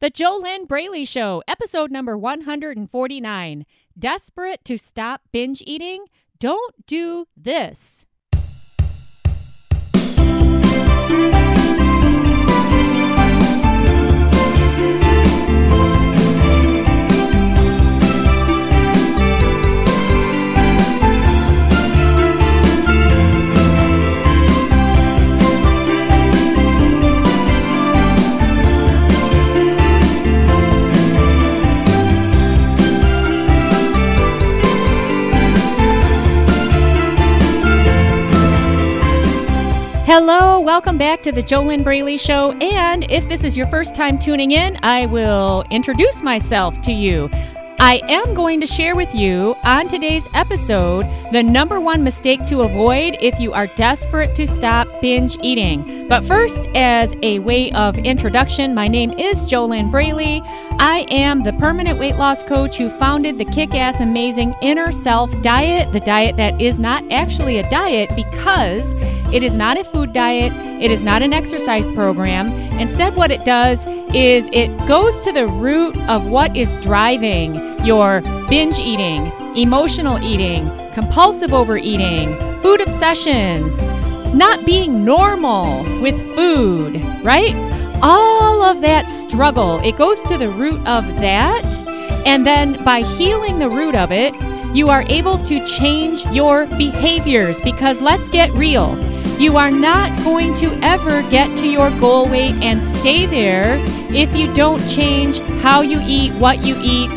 The JoLynn Braley Show, episode number 149. Desperate to stop binge eating? Don't do this. Hello, welcome back to the JoLynn Braley Show. And if this is your first time tuning in, I will introduce myself to you. I am going to share with you on today's episode the number one mistake to avoid if you are desperate to stop binge eating. But first, as a way of introduction, my name is JoLynn Braley. I am the permanent weight loss coach who founded the kick ass amazing inner self diet, the diet that is not actually a diet because it is not a food diet, it is not an exercise program. Instead, what it does is it goes to the root of what is driving your binge eating, emotional eating, compulsive overeating, food obsessions, not being normal with food, right? All of that struggle, it goes to the root of that. And then by healing the root of it, you are able to change your behaviors because let's get real. You are not going to ever get to your goal weight and stay there if you don't change how you eat, what you eat,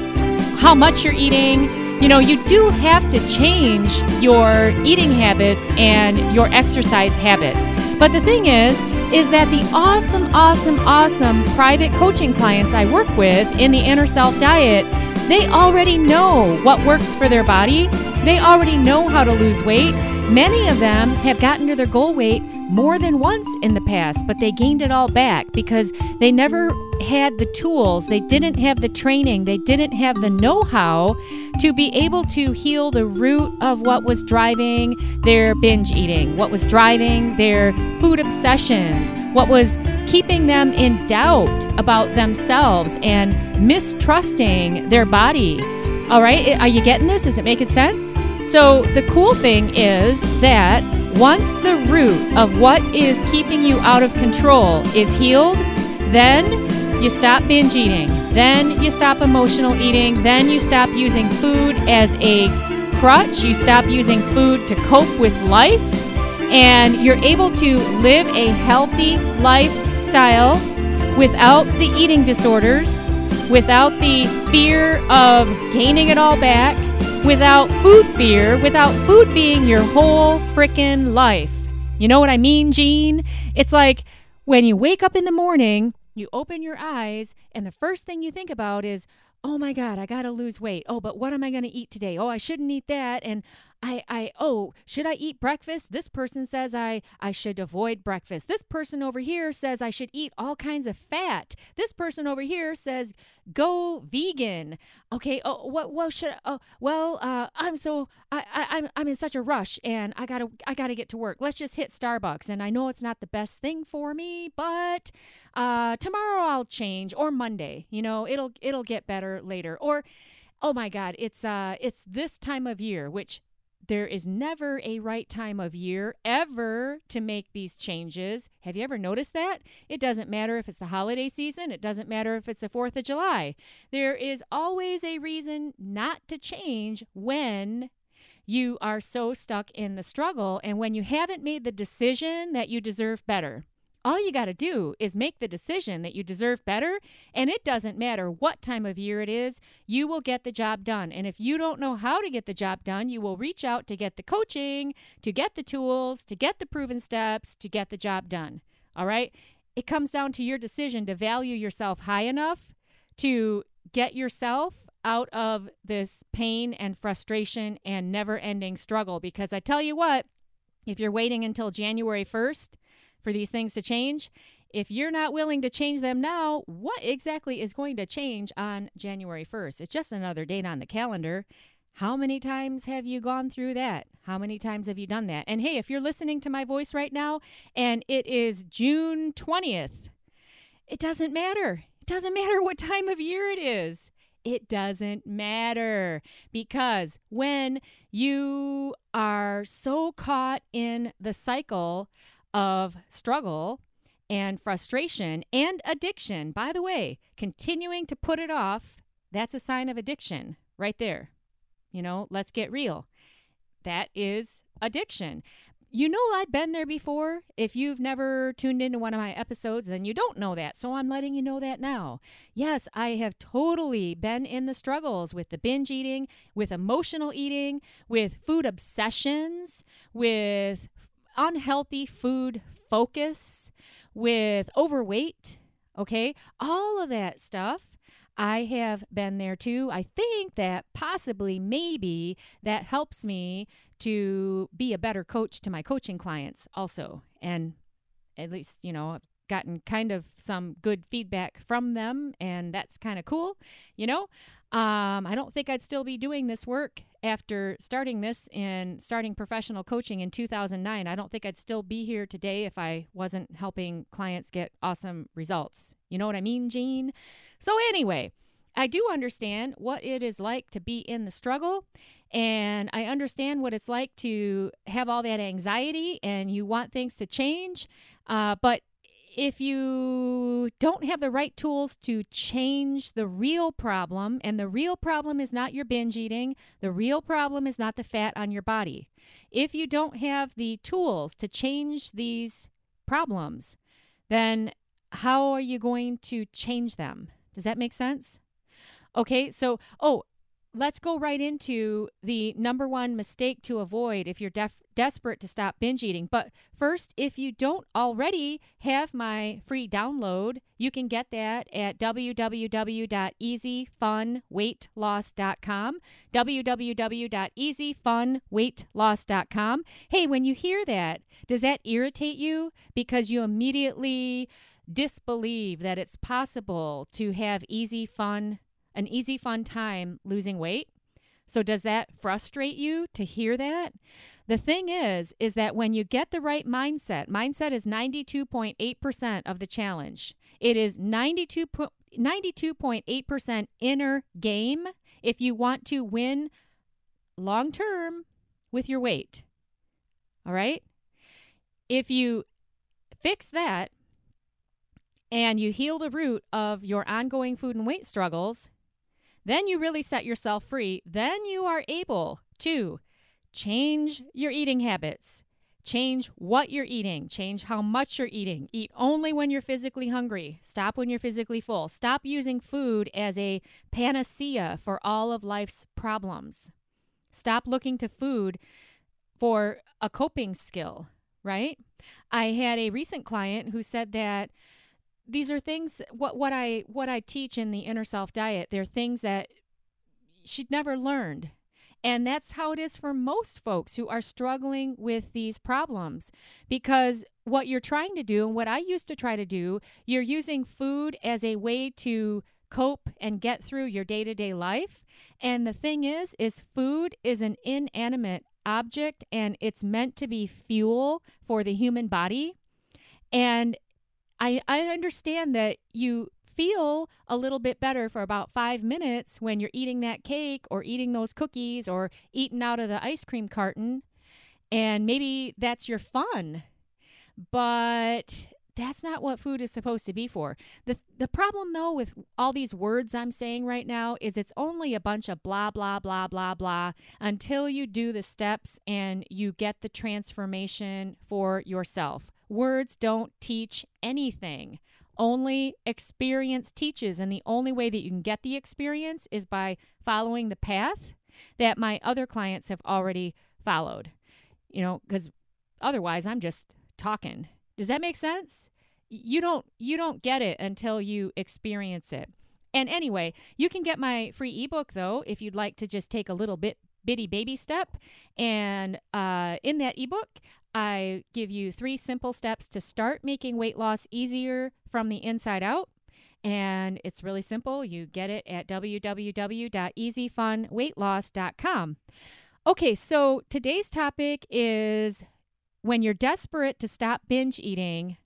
how much you're eating. You know, you do have to change your eating habits and your exercise habits. But the thing is, is that the awesome, awesome, awesome private coaching clients I work with in the inner self diet, they already know what works for their body. They already know how to lose weight. Many of them have gotten to their goal weight more than once in the past, but they gained it all back because they never had the tools, they didn't have the training, they didn't have the know how to be able to heal the root of what was driving their binge eating, what was driving their food obsessions, what was keeping them in doubt about themselves and mistrusting their body. All right, are you getting this? Is it making sense? So, the cool thing is that once the root of what is keeping you out of control is healed, then you stop binge eating, then you stop emotional eating, then you stop using food as a crutch, you stop using food to cope with life, and you're able to live a healthy lifestyle without the eating disorders, without the fear of gaining it all back without food fear, without food being your whole frickin' life. You know what I mean, Gene? It's like when you wake up in the morning, you open your eyes, and the first thing you think about is, oh my God, I gotta lose weight. Oh, but what am I gonna eat today? Oh, I shouldn't eat that. And I, I, oh, should I eat breakfast? This person says I, I should avoid breakfast. This person over here says I should eat all kinds of fat. This person over here says go vegan. Okay. Oh, what, what should? Oh, well, uh, I'm so I, I, I'm, I'm in such a rush, and I gotta, I gotta get to work. Let's just hit Starbucks, and I know it's not the best thing for me, but uh, tomorrow I'll change, or Monday. You know, it'll, it'll get better later, or oh my god it's uh it's this time of year which there is never a right time of year ever to make these changes. Have you ever noticed that? It doesn't matter if it's the holiday season, it doesn't matter if it's the 4th of July. There is always a reason not to change when you are so stuck in the struggle and when you haven't made the decision that you deserve better. All you got to do is make the decision that you deserve better, and it doesn't matter what time of year it is, you will get the job done. And if you don't know how to get the job done, you will reach out to get the coaching, to get the tools, to get the proven steps, to get the job done. All right? It comes down to your decision to value yourself high enough to get yourself out of this pain and frustration and never ending struggle. Because I tell you what, if you're waiting until January 1st, for these things to change. If you're not willing to change them now, what exactly is going to change on January 1st? It's just another date on the calendar. How many times have you gone through that? How many times have you done that? And hey, if you're listening to my voice right now and it is June 20th, it doesn't matter It doesn't matter what time of year it is. It doesn't matter because when you are so caught in the cycle of struggle and frustration and addiction, by the way, continuing to put it off, that's a sign of addiction right there. You know, let's get real. That is addiction. You know, I've been there before. If you've never tuned into one of my episodes, then you don't know that. So I'm letting you know that now. Yes, I have totally been in the struggles with the binge eating, with emotional eating, with food obsessions, with unhealthy food focus, with overweight. Okay, all of that stuff I have been there too. I think that possibly, maybe that helps me to be a better coach to my coaching clients also. And at least, you know, I've gotten kind of some good feedback from them, and that's kind of cool, you know. Um, I don't think I'd still be doing this work after starting this and starting professional coaching in 2009. I don't think I'd still be here today if I wasn't helping clients get awesome results. You know what I mean, Jean? So, anyway, I do understand what it is like to be in the struggle. And I understand what it's like to have all that anxiety and you want things to change. Uh, but if you don't have the right tools to change the real problem, and the real problem is not your binge eating, the real problem is not the fat on your body. If you don't have the tools to change these problems, then how are you going to change them? Does that make sense? Okay, so, oh, let's go right into the number one mistake to avoid if you're def- desperate to stop binge eating. But first, if you don't already have my free download, you can get that at www.easyfunweightloss.com. www.easyfunweightloss.com. Hey, when you hear that, does that irritate you because you immediately disbelieve that it's possible to have easy, fun an easy, fun time losing weight. So does that frustrate you to hear that? The thing is is that when you get the right mindset, mindset is 92.8% of the challenge. It is 92 92.8% inner game if you want to win long term with your weight. All right? If you fix that and you heal the root of your ongoing food and weight struggles, then you really set yourself free. Then you are able to change your eating habits, change what you're eating, change how much you're eating. Eat only when you're physically hungry, stop when you're physically full. Stop using food as a panacea for all of life's problems. Stop looking to food for a coping skill, right? I had a recent client who said that these are things what what I what I teach in the inner self diet. They're things that she'd never learned. And that's how it is for most folks who are struggling with these problems. Because what you're trying to do, and what I used to try to do, you're using food as a way to cope and get through your day to day life. And the thing is, is food is an inanimate object and it's meant to be fuel for the human body. And I, I understand that you feel a little bit better for about five minutes when you're eating that cake or eating those cookies or eating out of the ice cream carton. And maybe that's your fun. But that's not what food is supposed to be for. The the problem though with all these words I'm saying right now is it's only a bunch of blah blah blah blah blah until you do the steps and you get the transformation for yourself. Words don't teach anything. Only experience teaches. And the only way that you can get the experience is by following the path that my other clients have already followed. You know, because otherwise I'm just talking. Does that make sense? You don't you don't get it until you experience it. And anyway, you can get my free ebook though if you'd like to just take a little bit bitty baby step. And uh, in that ebook, I give you three simple steps to start making weight loss easier from the inside out. And it's really simple. You get it at www.easyfunweightloss.com. Okay, so today's topic is when you're desperate to stop binge eating,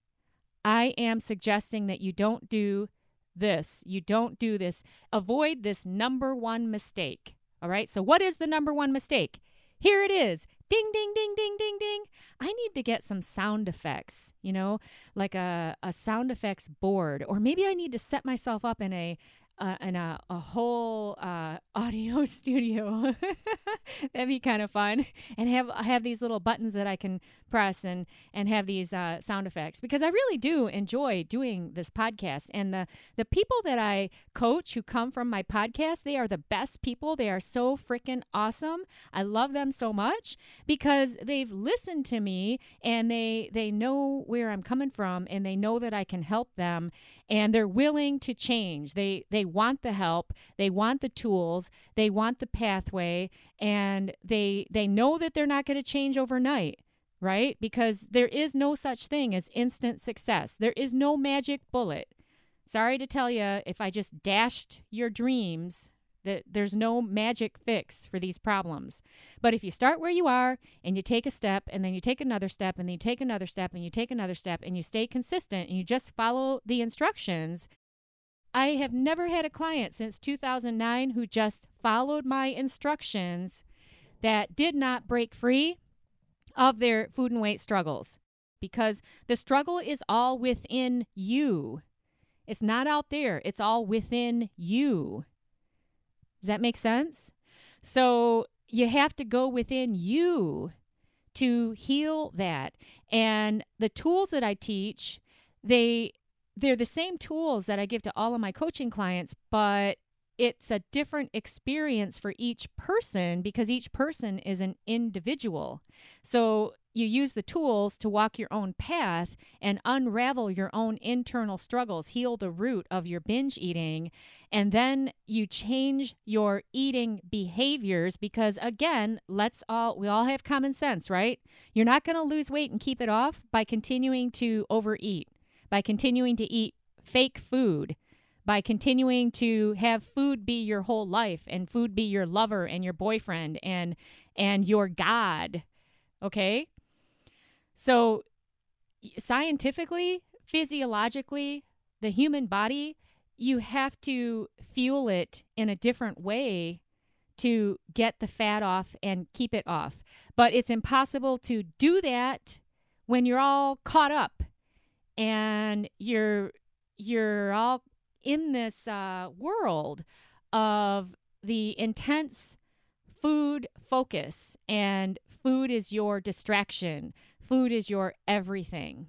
I am suggesting that you don't do this. You don't do this. Avoid this number one mistake. All right. So, what is the number one mistake? Here it is. Ding, ding, ding, ding, ding, ding. I need to get some sound effects, you know, like a, a sound effects board. Or maybe I need to set myself up in a uh, in a, a whole uh, audio studio. That'd be kind of fun, and have have these little buttons that I can press and and have these uh, sound effects because I really do enjoy doing this podcast. And the the people that I coach who come from my podcast, they are the best people. They are so freaking awesome. I love them so much because they've listened to me and they they know where I'm coming from and they know that I can help them and they're willing to change. They they want the help, they want the tools, they want the pathway, and they they know that they're not going to change overnight, right? Because there is no such thing as instant success. There is no magic bullet. Sorry to tell you, if I just dashed your dreams, that there's no magic fix for these problems. But if you start where you are and you take a step and then you take another step and then you take another step and you take another step and you stay consistent and you just follow the instructions, I have never had a client since 2009 who just followed my instructions that did not break free of their food and weight struggles because the struggle is all within you. It's not out there, it's all within you. Does that make sense? So you have to go within you to heal that. And the tools that I teach, they they're the same tools that I give to all of my coaching clients, but it's a different experience for each person because each person is an individual. So you use the tools to walk your own path and unravel your own internal struggles, heal the root of your binge eating, and then you change your eating behaviors because again, let's all we all have common sense, right? You're not going to lose weight and keep it off by continuing to overeat, by continuing to eat fake food by continuing to have food be your whole life and food be your lover and your boyfriend and and your god okay so scientifically physiologically the human body you have to fuel it in a different way to get the fat off and keep it off. But it's impossible to do that when you're all caught up and you're you're all in this uh, world of the intense food focus, and food is your distraction, food is your everything.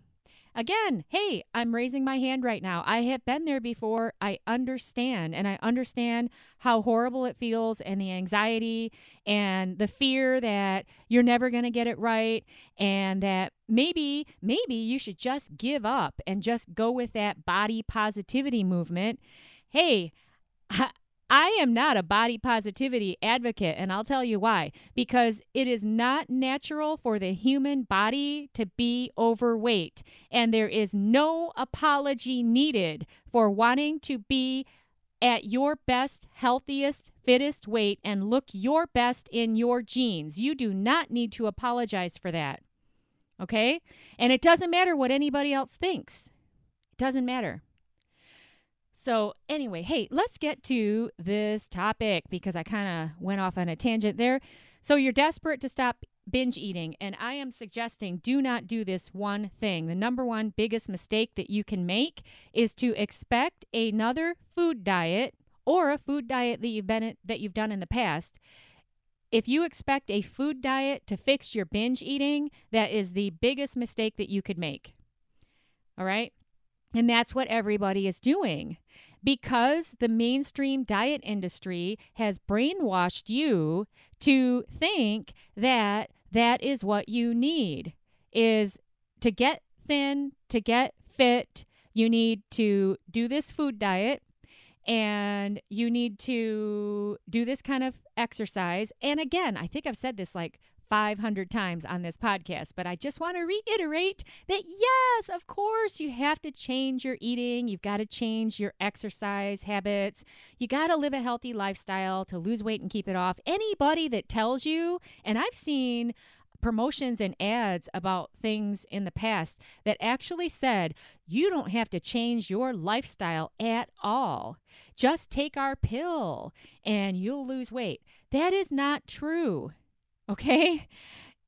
Again, hey, I'm raising my hand right now. I have been there before. I understand, and I understand how horrible it feels, and the anxiety, and the fear that you're never going to get it right, and that maybe, maybe you should just give up and just go with that body positivity movement. Hey, am not a body positivity advocate, and I'll tell you why. Because it is not natural for the human body to be overweight, and there is no apology needed for wanting to be at your best, healthiest, fittest weight and look your best in your jeans. You do not need to apologize for that. Okay? And it doesn't matter what anybody else thinks, it doesn't matter. So, anyway, hey, let's get to this topic because I kind of went off on a tangent there. So, you're desperate to stop binge eating, and I am suggesting do not do this one thing. The number one biggest mistake that you can make is to expect another food diet or a food diet that you've been that you've done in the past. If you expect a food diet to fix your binge eating, that is the biggest mistake that you could make. All right? And that's what everybody is doing because the mainstream diet industry has brainwashed you to think that that is what you need is to get thin, to get fit, you need to do this food diet and you need to do this kind of exercise. And again, I think I've said this like 500 times on this podcast, but I just want to reiterate that yes, of course, you have to change your eating. You've got to change your exercise habits. You got to live a healthy lifestyle to lose weight and keep it off. Anybody that tells you, and I've seen promotions and ads about things in the past that actually said you don't have to change your lifestyle at all. Just take our pill and you'll lose weight. That is not true. Okay?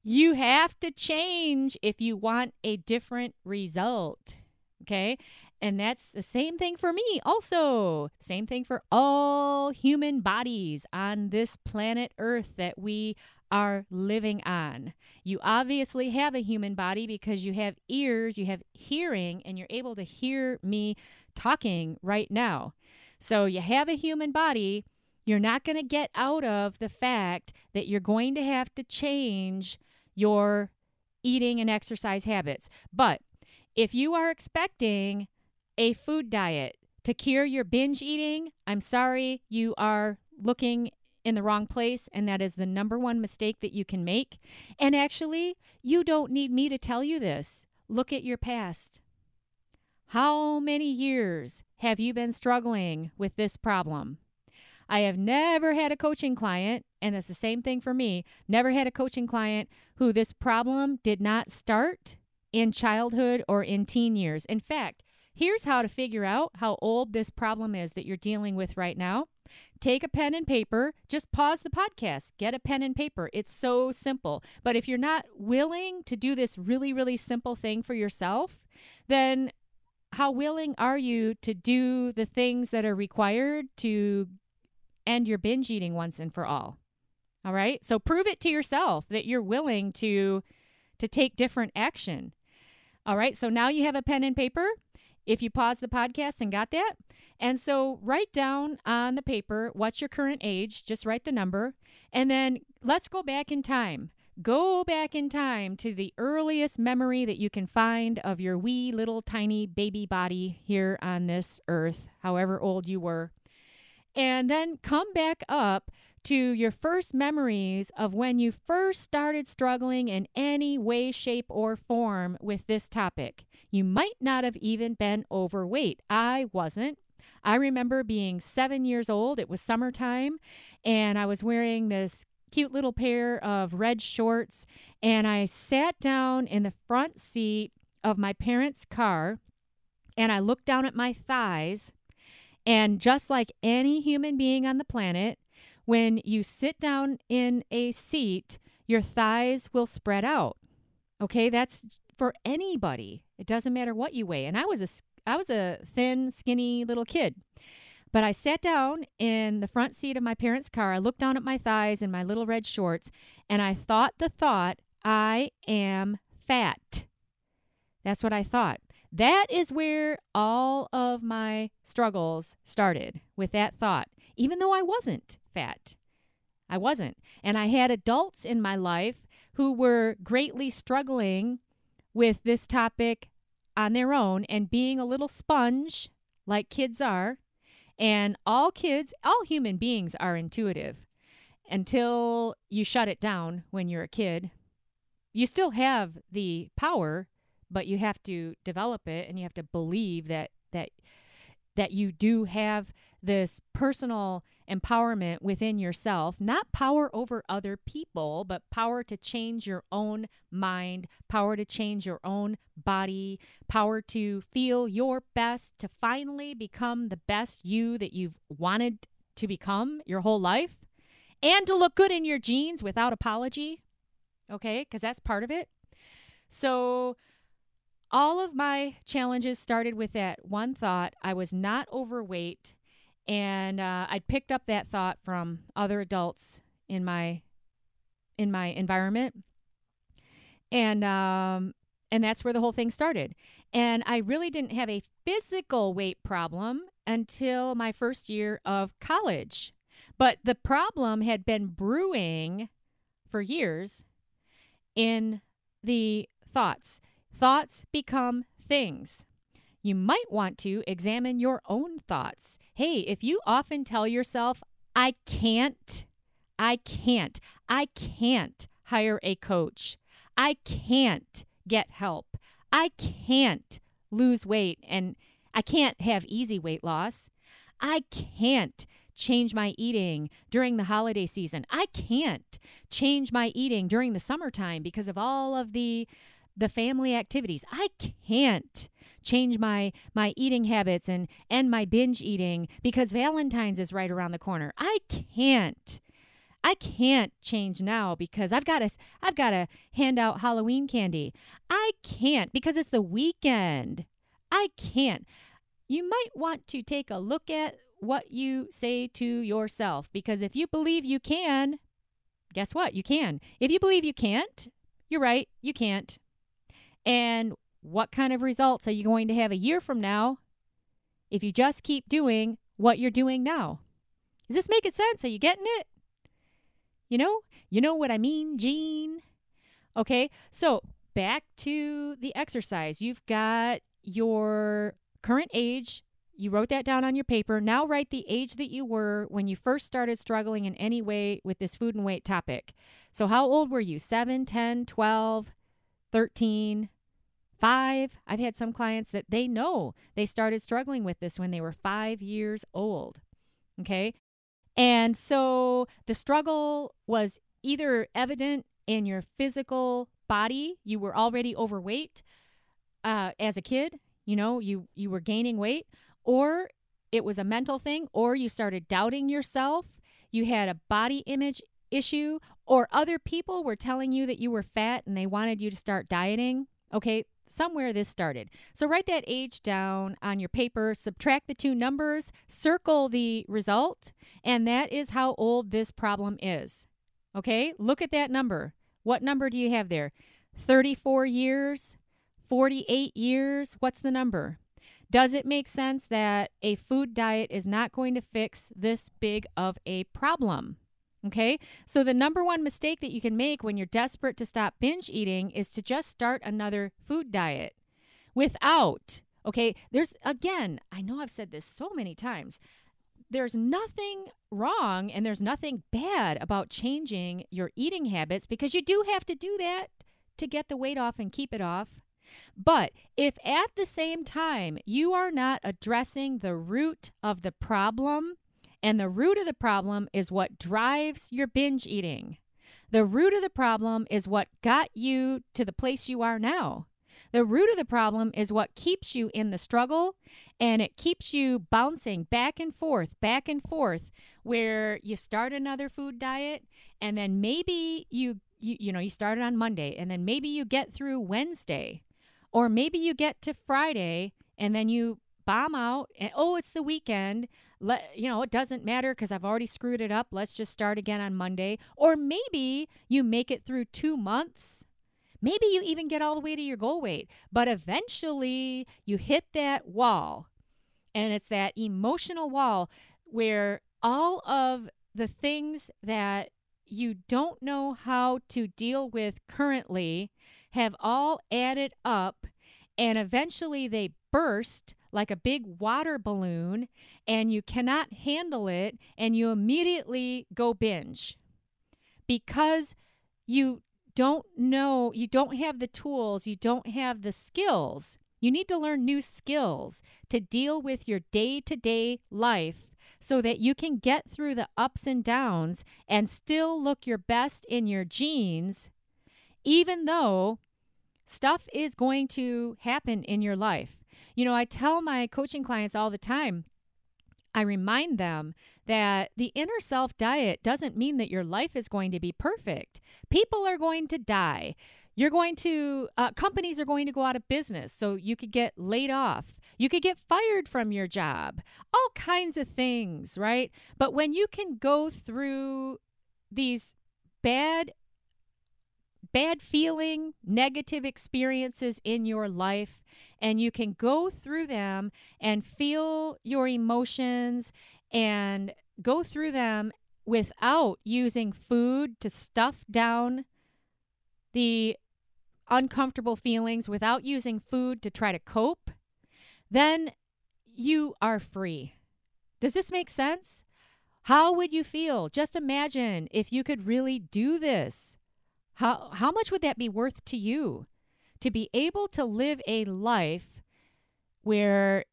You have to change if you want a different result. Okay? And that's the same thing for me, also. Same thing for all human bodies on this planet Earth that we are living on. You obviously have a human body because you have ears, you have hearing, and you're able to hear me talking right now. So you have a human body. You're not going to get out of the fact that you're going to have to change your eating and exercise habits. But if you are expecting a food diet to cure your binge eating, I'm sorry, you are looking in the wrong place, and that is the number one mistake that you can make. And actually, you don't need me to tell you this. Look at your past. How many years have you been struggling with this problem? I have never had a coaching client, and it's the same thing for me, never had a coaching client who this problem did not start in childhood or in teen years. In fact, Here's how to figure out how old this problem is that you're dealing with right now. Take a pen and paper, just pause the podcast, get a pen and paper. It's so simple. But if you're not willing to do this really, really simple thing for yourself, then how willing are you to do the things that are required to end your binge eating once and for all? All right? So prove it to yourself that you're willing to to take different action. All right? So now you have a pen and paper if you pause the podcast and got that. And so write down on the paper what's your current age, just write the number, and then let's go back in time. Go back in time to the earliest memory that you can find of your wee little tiny baby body here on this earth, however old you were. And then come back up to your first memories of when you first started struggling in any way, shape, or form with this topic. You might not have even been overweight. I wasn't. I remember being seven years old. It was summertime, and I was wearing this cute little pair of red shorts, and I sat down in the front seat of my parents' car, and I looked down at my thighs. And just like any human being on the planet, when you sit down in a seat, your thighs will spread out. Okay, that's for anybody. It doesn't matter what you weigh. And I was a I was a thin, skinny little kid. But I sat down in the front seat of my parents' car. I looked down at my thighs in my little red shorts, and I thought the thought, I am fat. That's what I thought. That is where all of my struggles started with that thought, even though I wasn't fat. I wasn't. And I had adults in my life who were greatly struggling with this topic on their own and being a little sponge like kids are. And all kids, all human beings are intuitive until you shut it down when you're a kid. You still have the power but you have to develop it and you have to believe that that that you do have this personal empowerment within yourself, not power over other people, but power to change your own mind, power to change your own body, power to feel your best, to finally become the best you that you've wanted to become your whole life, and to look good in your jeans without apology. Okay, because that's part of it. So, all of my challenges started with that one thought I was not overweight. And uh, I'd picked up that thought from other adults in my in my environment, and um, and that's where the whole thing started. And I really didn't have a physical weight problem until my first year of college, but the problem had been brewing for years in the thoughts. Thoughts become things. You might want to examine your own thoughts. Hey, if you often tell yourself, I can't, I can't, I can't hire a coach, I can't get help, I can't lose weight, and I can't have easy weight loss, I can't change my eating during the holiday season. I can't change my eating during the summertime because of all of the the family activities. I can't change my my eating habits and and my binge eating because Valentine's is right around the corner. I can't. I can't change now because I've got to I've got to hand out Halloween candy. I can't because it's the weekend. I can't. You might want to take a look at what you say to yourself because if you believe you can, guess what? You can. If you believe you can't, you're right, you can't. And what kind of results are you going to have a year from now if you just keep doing what you're doing now? Is this making sense? Are you getting it? You know? You know what I mean, Jean? Okay, so back to the exercise. You've got your current age. You wrote that down on your paper. Now write the age that you were when you first started struggling in any way with this food and weight topic. So, how old were you? 7, 10, 12, 13, Five, I've had some clients that they know they started struggling with this when they were five years old. Okay. And so the struggle was either evident in your physical body, you were already overweight uh, as a kid, you know, you, you were gaining weight, or it was a mental thing, or you started doubting yourself, you had a body image issue, or other people were telling you that you were fat and they wanted you to start dieting. Okay, somewhere this started. So write that age down on your paper, subtract the two numbers, circle the result, and that is how old this problem is. Okay, look at that number. What number do you have there? 34 years? 48 years? What's the number? Does it make sense that a food diet is not going to fix this big of a problem? Okay, so the number one mistake that you can make when you're desperate to stop binge eating is to just start another food diet without, okay, there's again, I know I've said this so many times. There's nothing wrong and there's nothing bad about changing your eating habits because you do have to do that to get the weight off and keep it off. But if at the same time you are not addressing the root of the problem, and the root of the problem is what drives your binge eating. The root of the problem is what got you to the place you are now. The root of the problem is what keeps you in the struggle and it keeps you bouncing back and forth, back and forth, where you start another food diet and then maybe you you, you know you start it on Monday and then maybe you get through Wednesday or maybe you get to Friday and then you bomb out and oh it's the weekend let you know it doesn't matter because i've already screwed it up. Let's just start again on monday. Or maybe you make it through two months. Maybe you even get all the way to your goal weight but eventually you hit that wall. And it's that emotional wall where all of the things that you don't know how to deal with currently have all added up and eventually they burst like a big water balloon and you cannot handle it and you immediately go binge because you don't know, you don't have the tools, you don't have the skills. You need to learn new skills to deal with your day to day life so that you can get through the ups and downs and still look your best in your jeans, even though stuff is going to happen in your life. You know, I tell my coaching clients all the time, I remind them that the inner self diet doesn't mean that your life is going to be perfect. People are going to die. You're going to, uh, companies are going to go out of business. So you could get laid off. You could get fired from your job. All kinds of things, right? But when you can go through these bad bad feeling, negative experiences in your life, and you can go through them and feel your emotions and go through them without using food to stuff down the uncomfortable feelings, without using food to try to cope, then you are free. Does this make sense? How would you feel? Just imagine if you could really do this. How, how much would that be worth to you? To be able to live a life where,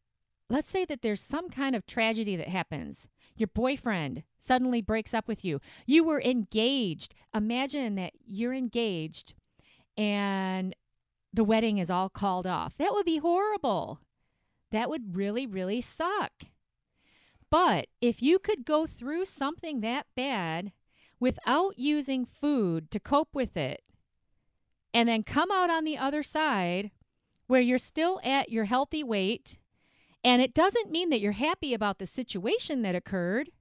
let's say that there's some kind of tragedy that happens. Your boyfriend suddenly breaks up with you. You were engaged. Imagine that you're engaged and the wedding is all called off. That would be horrible. That would really, really suck. But if you could go through something that bad without using food to cope with it, and then come out on the other side where you're still at your healthy weight, and it doesn't mean that you're happy about the situation that occurred,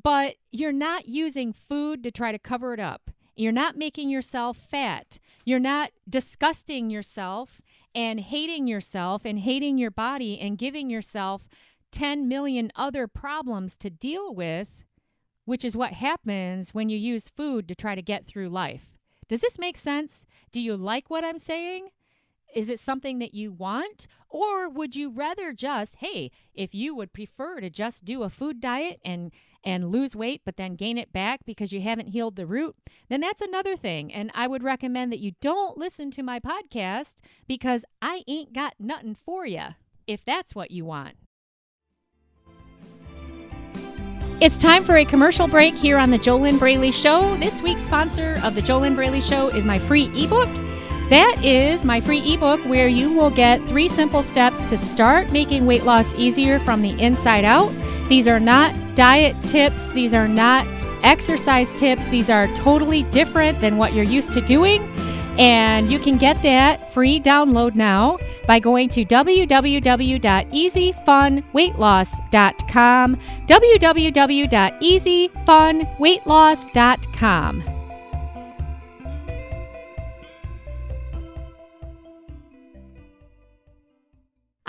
but you're not using food to try to cover it up. You're not making yourself fat. You're not disgusting yourself and hating yourself and hating your body and giving yourself 10 million other problems to deal with, which is what happens when you use food to try to get through life. Does this make sense? Do you like what I'm saying? Is it something that you want? Or would you rather just, hey, if you would prefer to just do a food diet and and lose weight but then gain it back because you haven't healed the root, then that's another thing. And I would recommend that you don't listen to my podcast because I ain't got nothing for you if that's what you want. It's time for a commercial break here on the JoLynn Braley Show. This week's sponsor of the JoLynn Braley Show is my free ebook. That is my free ebook where you will get three simple steps to start making weight loss easier from the inside out. These are not diet tips, these are not exercise tips, these are totally different than what you're used to doing. And you can get that free download now by going to www.easyfunweightloss.com. www.easyfunweightloss.com.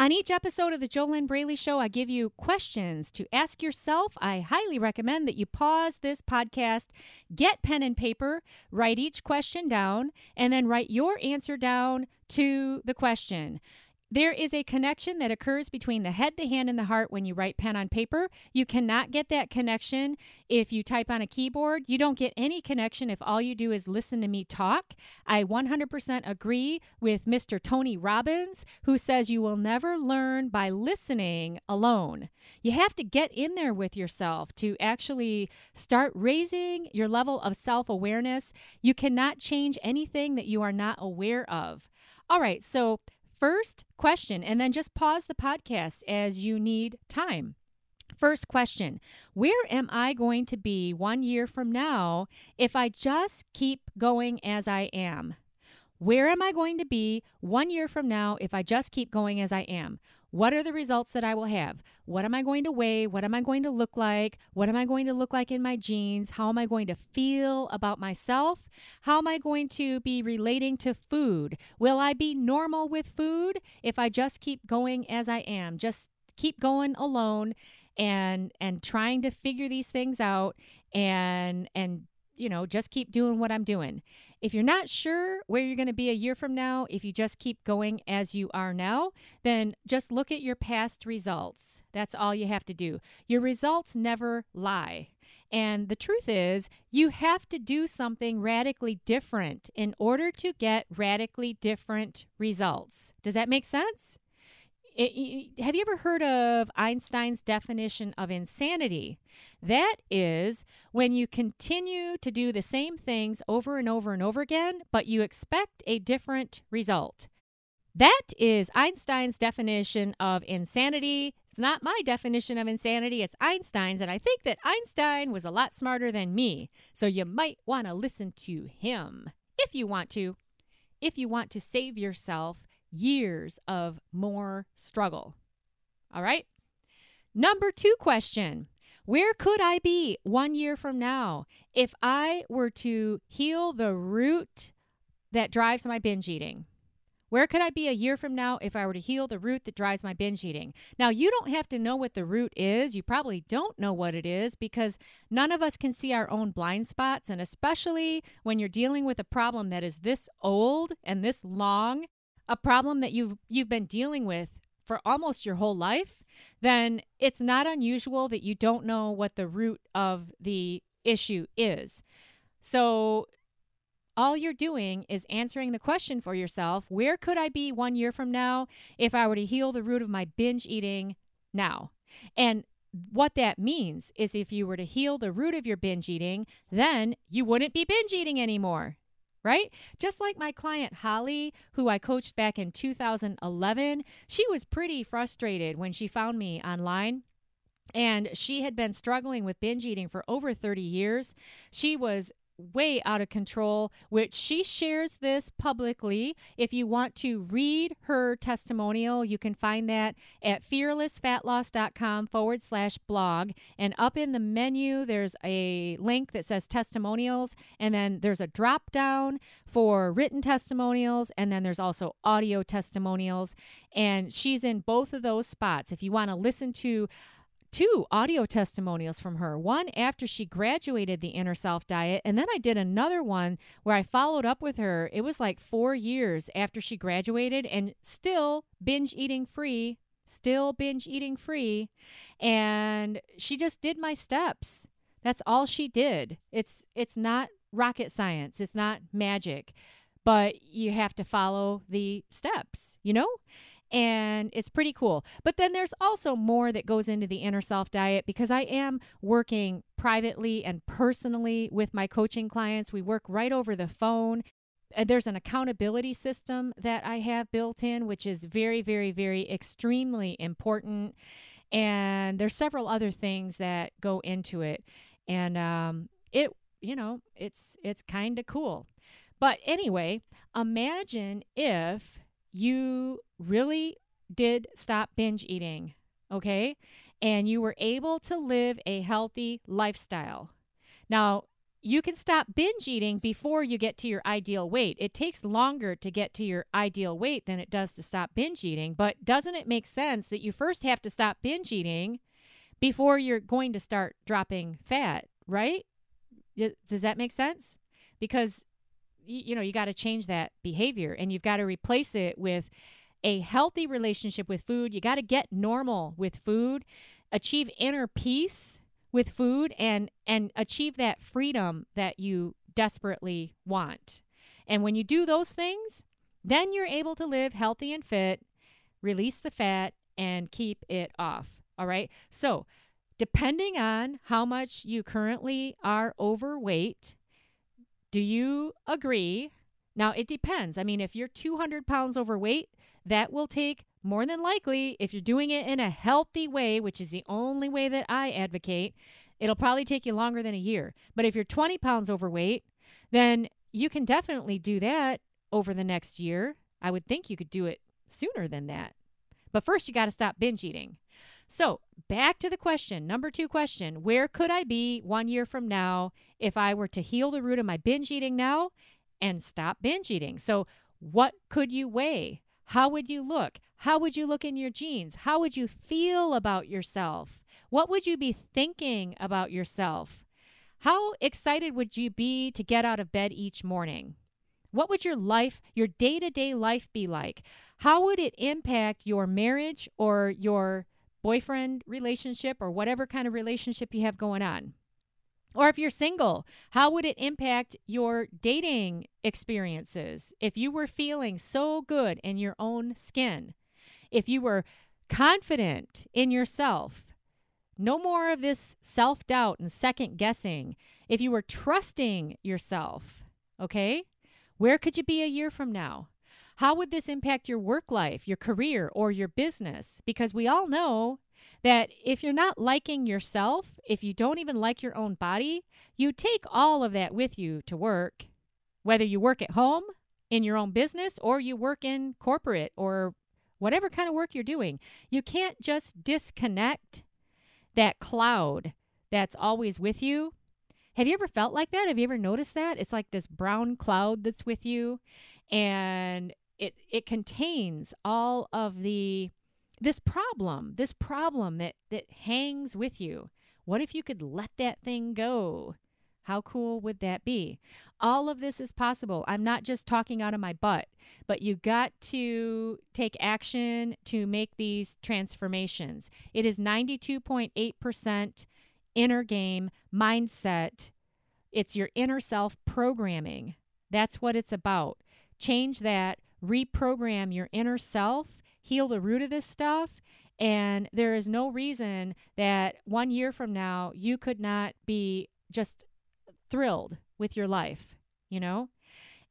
On each episode of the JoLynn Braley Show, I give you questions to ask yourself. I highly recommend that you pause this podcast, get pen and paper, write each question down, and then write your answer down to the question. There is a connection that occurs between the head, the hand, and the heart when you write pen on paper. You cannot get that connection if you type on a keyboard. You don't get any connection if all you do is listen to me talk. I 100% agree with Mr. Tony Robbins, who says you will never learn by listening alone. You have to get in there with yourself to actually start raising your level of self awareness. You cannot change anything that you are not aware of. All right, so first question, and then just pause the podcast as you need time. First question Where am I going to be one year from now if I just keep going as I am? Where am I going to be one year from now if I just keep going as I am? What are the results that I will have? What am I going to weigh? What am I going to look like? What am I going to look like in my jeans? How am I going to feel about myself? How am I going to be relating to food? Will I be normal with food if I just keep going as I am? Just keep going alone and and trying to figure these things out and and you know, just keep doing what I'm doing. If you're not sure where you're going to be a year from now, if you just keep going as you are now, then just look at your past results. That's all you have to do. Your results never lie. And the truth is, you have to do something radically different in order to get radically different results. Does that make sense? It, have you ever heard of Einstein's definition of insanity? That is when you continue to do the same things over and over and over again, but you expect a different result. That is Einstein's definition of insanity. It's not my definition of insanity, it's Einstein's, and I think that Einstein was a lot smarter than me. So you might want to listen to him if you want to. If you want to save yourself years of more struggle. All right. Number two question Where could I be one year from now if I were to heal the root that drives my binge eating? Where could I be a year from now if I were to heal the root that drives my binge eating? Now, you don't have to know what the root is. You probably don't know what it is because none of us can see our own blind spots. And especially when you're dealing with a problem that is this old and this long, a problem that you've you've been dealing with for almost your whole life, then it's not unusual that you don't know what the root of the issue is. So all you're doing is answering the question for yourself where could I be one year from now if I were to heal the root of my binge eating now? And what that means is if you were to heal the root of your binge eating, then you wouldn't be binge eating anymore right? Just like my client Holly, who I coached back in 2011, she was pretty frustrated when she found me online. And she had been struggling with binge eating for over 30 years. She was way out of control, which she shares this publicly. If you want to read her testimonial, you can find that at fearlessfatloss.com forward slash blog. And up in the menu, there's a link that says testimonials, and then there's a drop down for written testimonials, and then there's also audio testimonials. And she's in both of those spots. If you want to listen to two audio testimonials from her. One after she graduated the inner self diet and then i did another one where i followed up with her. It was like four years after she graduated and still binge eating free still binge eating free. And she just did my steps. That's all she did. It's it's not rocket science. It's not magic. But you have to follow the steps you know and it's pretty cool. But then there's also more that goes into the inner self diet because I am working privately and personally with my coaching clients. We work right over the phone. And there's an accountability system that I have built in, which is very, very, very extremely important. And there's several other things that go into it. And um, it, you know, it's it's kind of cool. But anyway, imagine if you really did stop binge eating, okay? And you were able to live a healthy lifestyle. Now, you can stop binge eating before you get to your ideal weight. It takes longer to get to your ideal weight than it does to stop binge eating, but doesn't it make sense that you first have to stop binge eating before you're going to start dropping fat, right? Does that make sense? Because you know, you got to change that behavior and you've got to replace it with a healthy relationship with food. You got to get normal with food, achieve inner peace with food and and achieve that freedom that you desperately want. And when you do those things, then you're able to live healthy and fit, release the fat and keep it off. All right? So, depending on how much you currently are overweight, do you agree? Now, it depends. I mean, if you're 200 pounds overweight, that will take more than likely, if you're doing it in a healthy way, which is the only way that I advocate, it'll probably take you longer than a year. But if you're 20 pounds overweight, then you can definitely do that over the next year. I would think you could do it sooner than that. But first, you got to stop binge eating. So, back to the question, number two question Where could I be one year from now if I were to heal the root of my binge eating now and stop binge eating? So, what could you weigh? How would you look? How would you look in your jeans? How would you feel about yourself? What would you be thinking about yourself? How excited would you be to get out of bed each morning? What would your life, your day to day life be like? How would it impact your marriage or your boyfriend relationship or whatever kind of relationship you have going on. Or if you're single, how would it impact your dating experiences if you were feeling so good in your own skin? If you were confident in yourself, no more of this self doubt and second guessing. If you were trusting yourself, okay? Where could you be a year from now? How would this impact your work life, your career, or your business? Because we all know that if you're not liking yourself, if you don't even like your own body, you take all of that with you to work, whether you work at home, in your own business, or you work in corporate or whatever kind of work you're doing. You can't just disconnect that cloud that's always with you. Have you ever felt like that? Have you ever noticed that? It's like this brown cloud that's with you and it it contains all of the this problem, this problem that that hangs with you. What if you could let that thing go? How cool would that be? All of this is possible. I'm not just talking out of my butt, but you got to take action to make these transformations. It is 92.8% inner game mindset. It's your inner self programming. That's what it's about. Change that, reprogram your inner self, heal the root of this stuff, And there is no reason that one year from now you could not be just thrilled with your life, you know?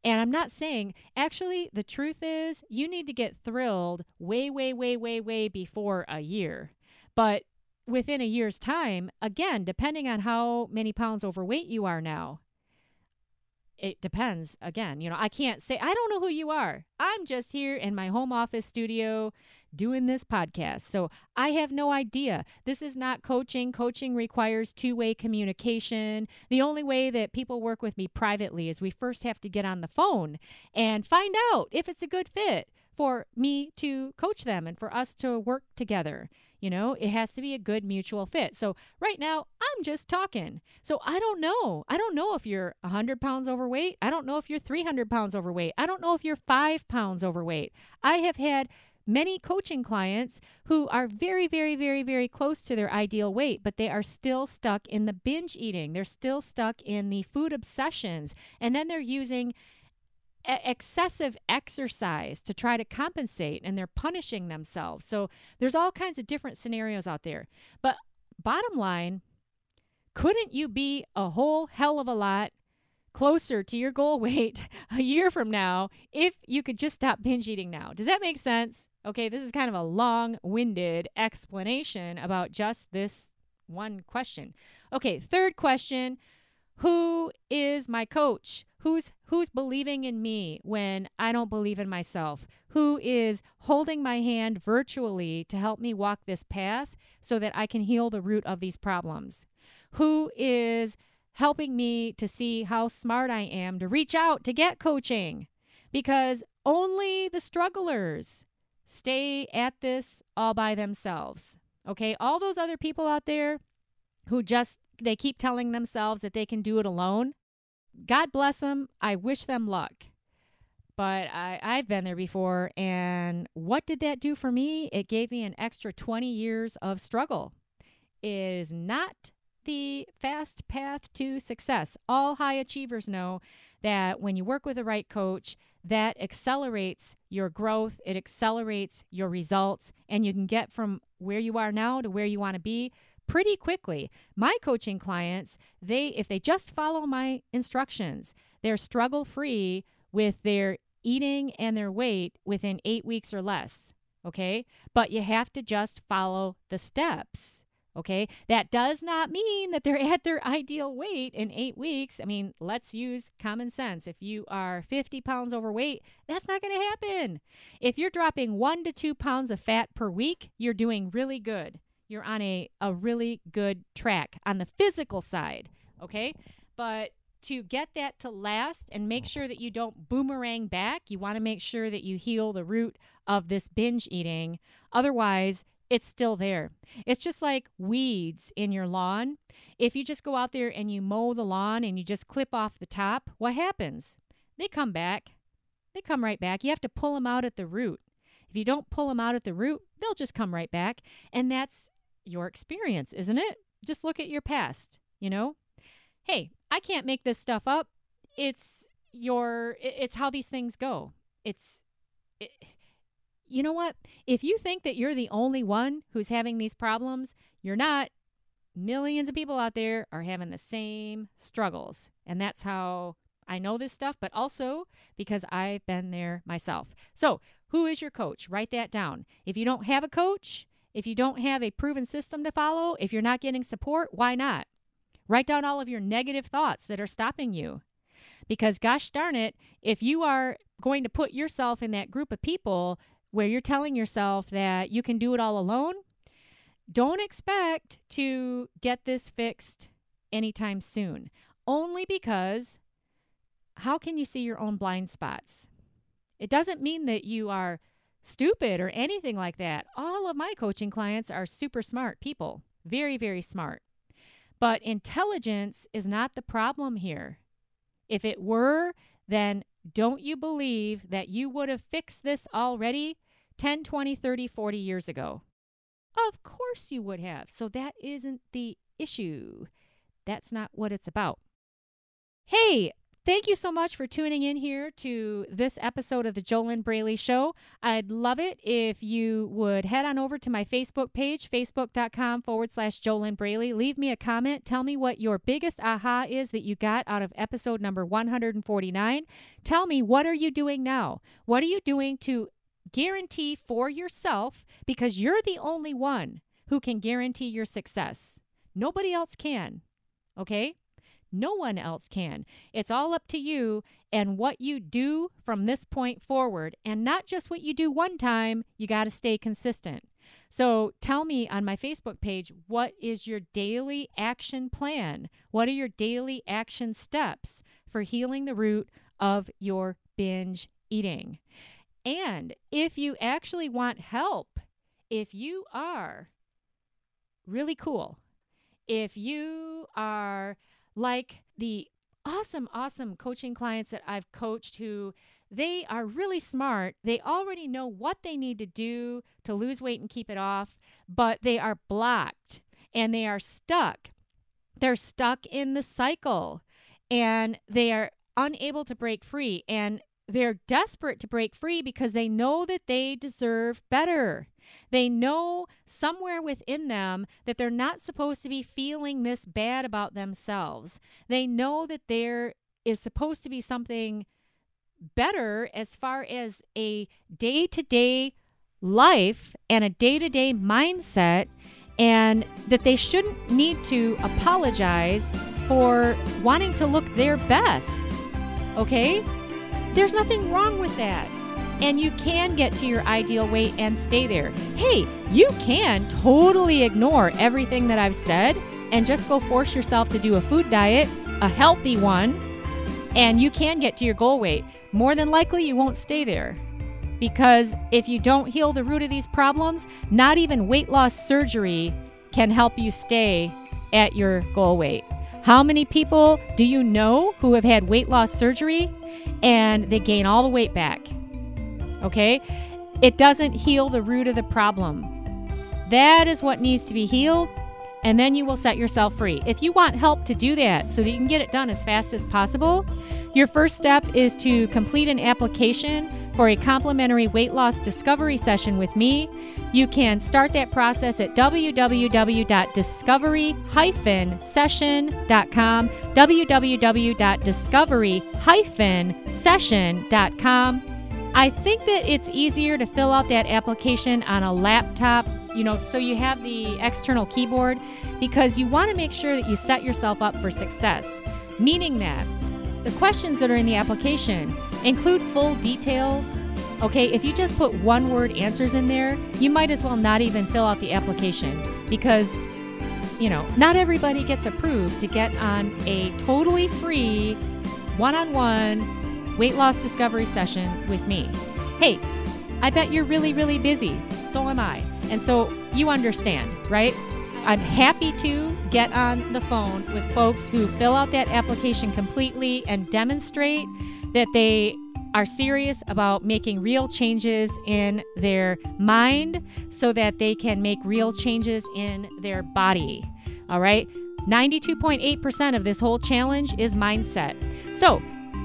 And I'm not saying, actually, the truth is you need to get thrilled way, way, way, way, way before a year. But within a year's time, again, depending on how many pounds overweight you are now, it depends. Again, you know, I can't say, I don't know who you are. I'm just here in my home office studio doing this podcast. So I have no idea. This is not coaching. Coaching requires two way communication. The only way that people work with me privately is we first have to get on the phone and find out if it's a good fit for me to coach them and for us to work together. You know, it has to be a good mutual fit. So right now, I'm just talking. So I don't know. I don't know if you're 100 pounds overweight. I don't know if you're 300 pounds overweight. I don't know if you're five pounds overweight. I have had many coaching clients who are very, very, very, very close to their ideal weight, but they are still stuck in the binge eating. They're still stuck in the food obsessions. And then they're using excessive exercise to try to compensate and they're punishing themselves. So there's all kinds of different scenarios out there. But bottom line, couldn't you be a whole hell of a lot closer to your goal weight a year from now if you could just stop binge eating now? Does that make sense? Okay, this is kind of a long winded explanation about just this one question. Okay, third question Who is my coach? Who's who's believing in me when I don't believe in myself? Who is holding my hand virtually to help me walk this path so that I can heal the root of these problems? Who is helping me to see how smart I am to reach out to get coaching? Because only the strugglers stay at this all by themselves. Okay? All those other people out there who just they keep telling themselves that they can do it alone God bless them. I wish them luck. But I, I've been there before. And what did that do for me? It gave me an extra 20 years of struggle. It is not the fast path to success. All high achievers know that when you work with the right coach, that accelerates your growth, it accelerates your results, and you can get from where you are now to where you want to be pretty quickly. My coaching clients, they if they just follow my instructions, they're struggle free with their eating and their weight within 8 weeks or less, okay? But you have to just follow the steps. Okay, that does not mean that they're at their ideal weight in eight weeks. I mean, let's use common sense. If you are 50 pounds overweight, that's not going to happen. If you're dropping one to two pounds of fat per week, you're doing really good you're on a, a really good track on the physical side. Okay. But to get that to last and make sure that you don't boomerang back, you want to make sure that you heal the root of this binge eating. Otherwise, it's still there. It's just like weeds in your lawn. If you just go out there and you mow the lawn and you just clip off the top, what happens? They come back. They come right back. You have to pull them out at the root. If you don't pull them out at the root, they'll just come right back. And that's your experience, isn't it? Just look at your past, you know? Hey, I can't make this stuff up. It's your it's how these things go. It's it, you know what? If you think that you're the only one who's having these problems, you're not. Millions of people out there are having the same struggles. And that's how I know this stuff, but also because I've been there myself. So, who is your coach? Write that down. If you don't have a coach, if you don't have a proven system to follow, if you're not getting support, why not? Write down all of your negative thoughts that are stopping you. Because, gosh darn it, if you are going to put yourself in that group of people where you're telling yourself that you can do it all alone, don't expect to get this fixed anytime soon. Only because how can you see your own blind spots? It doesn't mean that you are stupid or anything like that. All of my coaching clients are super smart people, very, very smart. But intelligence is not the problem here. If it were, then don't you believe that you would have fixed this already 10, 20, 30, 40 years ago? Of course you would have. So that isn't the issue. That's not what it's about. Hey, Thank you so much for tuning in here to this episode of the JoLynn Braley Show. I'd love it if you would head on over to my Facebook page, facebook.com forward slash JoLynn Braley. Leave me a comment. Tell me what your biggest aha is that you got out of episode number 149. Tell me, what are you doing now? What are you doing to guarantee for yourself, because you're the only one who can guarantee your success? Nobody else can. Okay? No one else can. It's all up to you and what you do from this point forward. And not just what you do one time, you got to stay consistent. So tell me on my Facebook page what is your daily action plan? What are your daily action steps for healing the root of your binge eating? And if you actually want help, if you are really cool, if you are like the awesome, awesome coaching clients that I've coached who they are really smart. They already know what they need to do to lose weight and keep it off, but they are blocked and they are stuck. They're stuck in the cycle and they are unable to break free. And they're desperate to break free because they know that they deserve better. They know somewhere within them that they're not supposed to be feeling this bad about themselves. They know that there is supposed to be something better as far as a day to day life and a day to day mindset, and that they shouldn't need to apologize for wanting to look their best. Okay? There's nothing wrong with that. And you can get to your ideal weight and stay there. Hey, you can totally ignore everything that I've said and just go force yourself to do a food diet, a healthy one, and you can get to your goal weight. More than likely, you won't stay there. Because if you don't heal the root of these problems, not even weight loss surgery can help you stay at your goal weight. How many people do you know who have had weight loss surgery and they gain all the weight back? Okay? It doesn't heal the root of the problem. That is what needs to be healed, and then you will set yourself free. If you want help to do that so that you can get it done as fast as possible, your first step is to complete an application for a complimentary weight loss discovery session with me. You can start that process at www.discovery-session.com, www.discovery-session.com. I think that it's easier to fill out that application on a laptop, you know, so you have the external keyboard because you want to make sure that you set yourself up for success, meaning that the questions that are in the application include full details. Okay, if you just put one word answers in there, you might as well not even fill out the application because, you know, not everybody gets approved to get on a totally free one on one weight loss discovery session with me. Hey, I bet you're really, really busy. So am I. And so you understand, right? I'm happy to get on the phone with folks who fill out that application completely and demonstrate that they are serious about making real changes in their mind so that they can make real changes in their body. All right? 92.8% of this whole challenge is mindset. So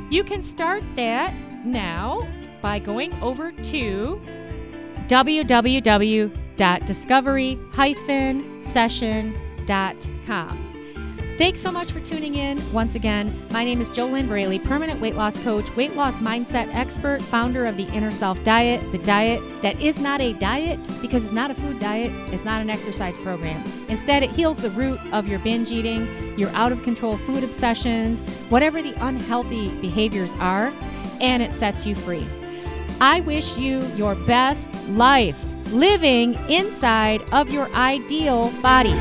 you can start that now by going over to www.discovery-session.com. Thanks so much for tuning in. Once again, my name is JoLynn Braley, permanent weight loss coach, weight loss mindset expert, founder of the Inner Self Diet, the diet that is not a diet because it's not a food diet, it's not an exercise program. Instead, it heals the root of your binge eating, your out of control food obsessions, whatever the unhealthy behaviors are, and it sets you free. I wish you your best life living inside of your ideal body.